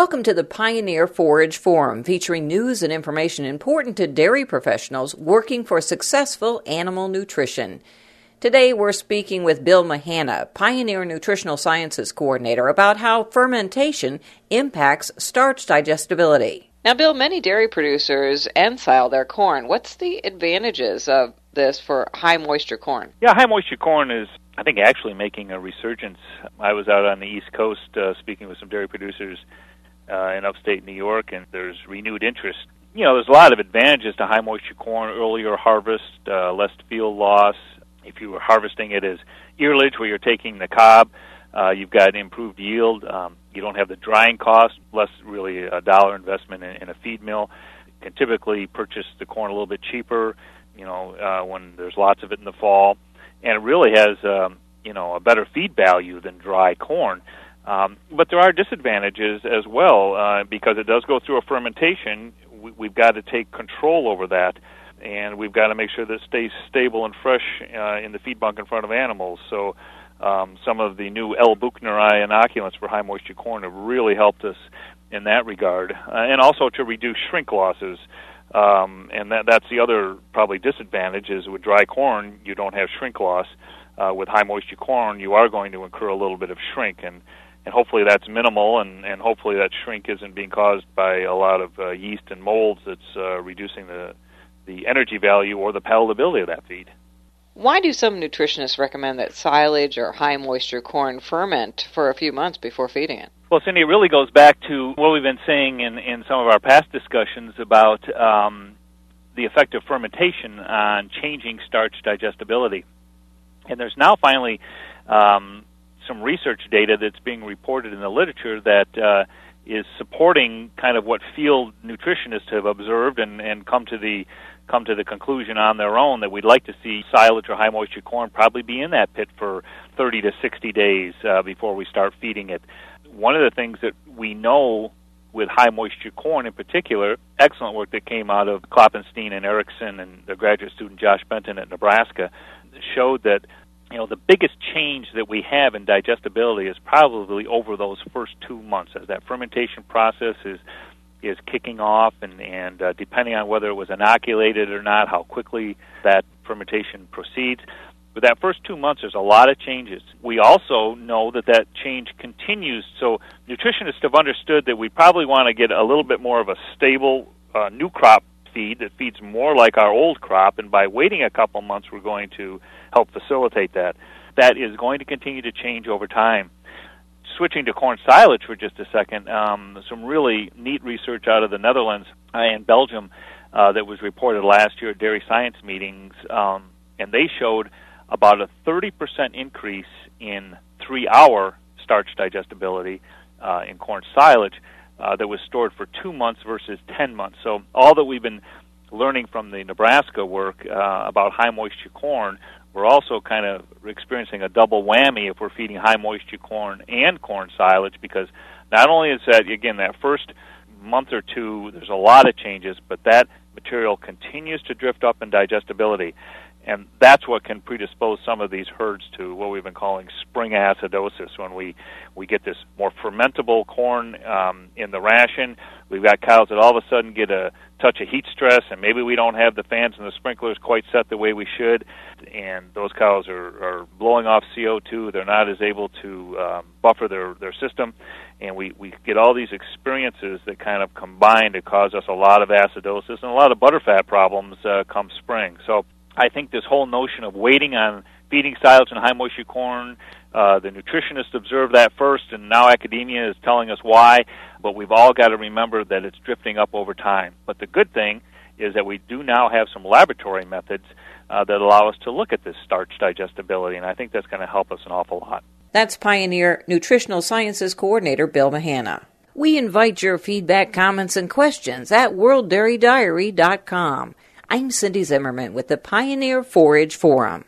Welcome to the Pioneer Forage Forum, featuring news and information important to dairy professionals working for successful animal nutrition. Today, we're speaking with Bill Mahanna, Pioneer Nutritional Sciences Coordinator, about how fermentation impacts starch digestibility. Now, Bill, many dairy producers ensile their corn. What's the advantages of this for high moisture corn? Yeah, high moisture corn is, I think, actually making a resurgence. I was out on the East Coast uh, speaking with some dairy producers uh, in upstate New York, and there's renewed interest. You know, there's a lot of advantages to high moisture corn: earlier harvest, uh, less field loss. If you were harvesting it as earlage, where you're taking the cob, uh, you've got improved yield. Um, you don't have the drying cost, less really a dollar investment in, in a feed mill. You can typically purchase the corn a little bit cheaper. You know, uh, when there's lots of it in the fall, and it really has um, you know a better feed value than dry corn. Um, but there are disadvantages as well uh, because it does go through a fermentation. We, we've got to take control over that, and we've got to make sure that it stays stable and fresh uh, in the feed bunk in front of animals. So, um, some of the new L. buchneri inoculants for high moisture corn have really helped us in that regard, uh, and also to reduce shrink losses. Um, and that, that's the other probably disadvantage is with dry corn you don't have shrink loss. Uh, with high moisture corn, you are going to incur a little bit of shrink, and and hopefully that's minimal, and, and hopefully that shrink isn't being caused by a lot of uh, yeast and molds that's uh, reducing the the energy value or the palatability of that feed. Why do some nutritionists recommend that silage or high moisture corn ferment for a few months before feeding it? Well, Cindy, it really goes back to what we've been saying in, in some of our past discussions about um, the effect of fermentation on changing starch digestibility. And there's now finally um, some research data that's being reported in the literature that uh, is supporting kind of what field nutritionists have observed and, and come to the come to the conclusion on their own that we'd like to see silage or high moisture corn probably be in that pit for 30 to 60 days uh, before we start feeding it. One of the things that we know with high moisture corn in particular, excellent work that came out of Klopfenstein and Erickson and the graduate student Josh Benton at Nebraska showed that you know the biggest change that we have in digestibility is probably over those first two months as that fermentation process is is kicking off and and uh, depending on whether it was inoculated or not how quickly that fermentation proceeds. But that first two months there's a lot of changes. We also know that that change continues. So nutritionists have understood that we probably want to get a little bit more of a stable uh, new crop feed that feeds more like our old crop and by waiting a couple months we're going to help facilitate that. That is going to continue to change over time. Switching to corn silage for just a second, um, some really neat research out of the Netherlands and Belgium uh, that was reported last year at dairy science meetings, um, and they showed about a 30% increase in three-hour starch digestibility uh, in corn silage uh, that was stored for two months versus 10 months. So all that we've been learning from the Nebraska work uh, about high moisture corn we're also kind of experiencing a double whammy if we're feeding high moisture corn and corn silage because not only is that again that first month or two there's a lot of changes but that material continues to drift up in digestibility and that's what can predispose some of these herds to what we've been calling spring acidosis. When we we get this more fermentable corn um, in the ration we've got cows that all of a sudden get a touch of heat stress and maybe we don't have the fans and the sprinklers quite set the way we should. And those cows are, are blowing off CO2 they're not as able to um, buffer their their system. And we we get all these experiences that kind of combine to cause us a lot of acidosis and a lot of butterfat problems uh, come spring. So I think this whole notion of waiting on feeding silage and high moisture corn, uh, the nutritionists observed that first, and now academia is telling us why. But we've all got to remember that it's drifting up over time. But the good thing is that we do now have some laboratory methods uh, that allow us to look at this starch digestibility, and I think that's going to help us an awful lot. That's Pioneer Nutritional Sciences Coordinator Bill Mahanna. We invite your feedback, comments, and questions at worlddairydiary.com. I'm Cindy Zimmerman with the Pioneer Forage Forum.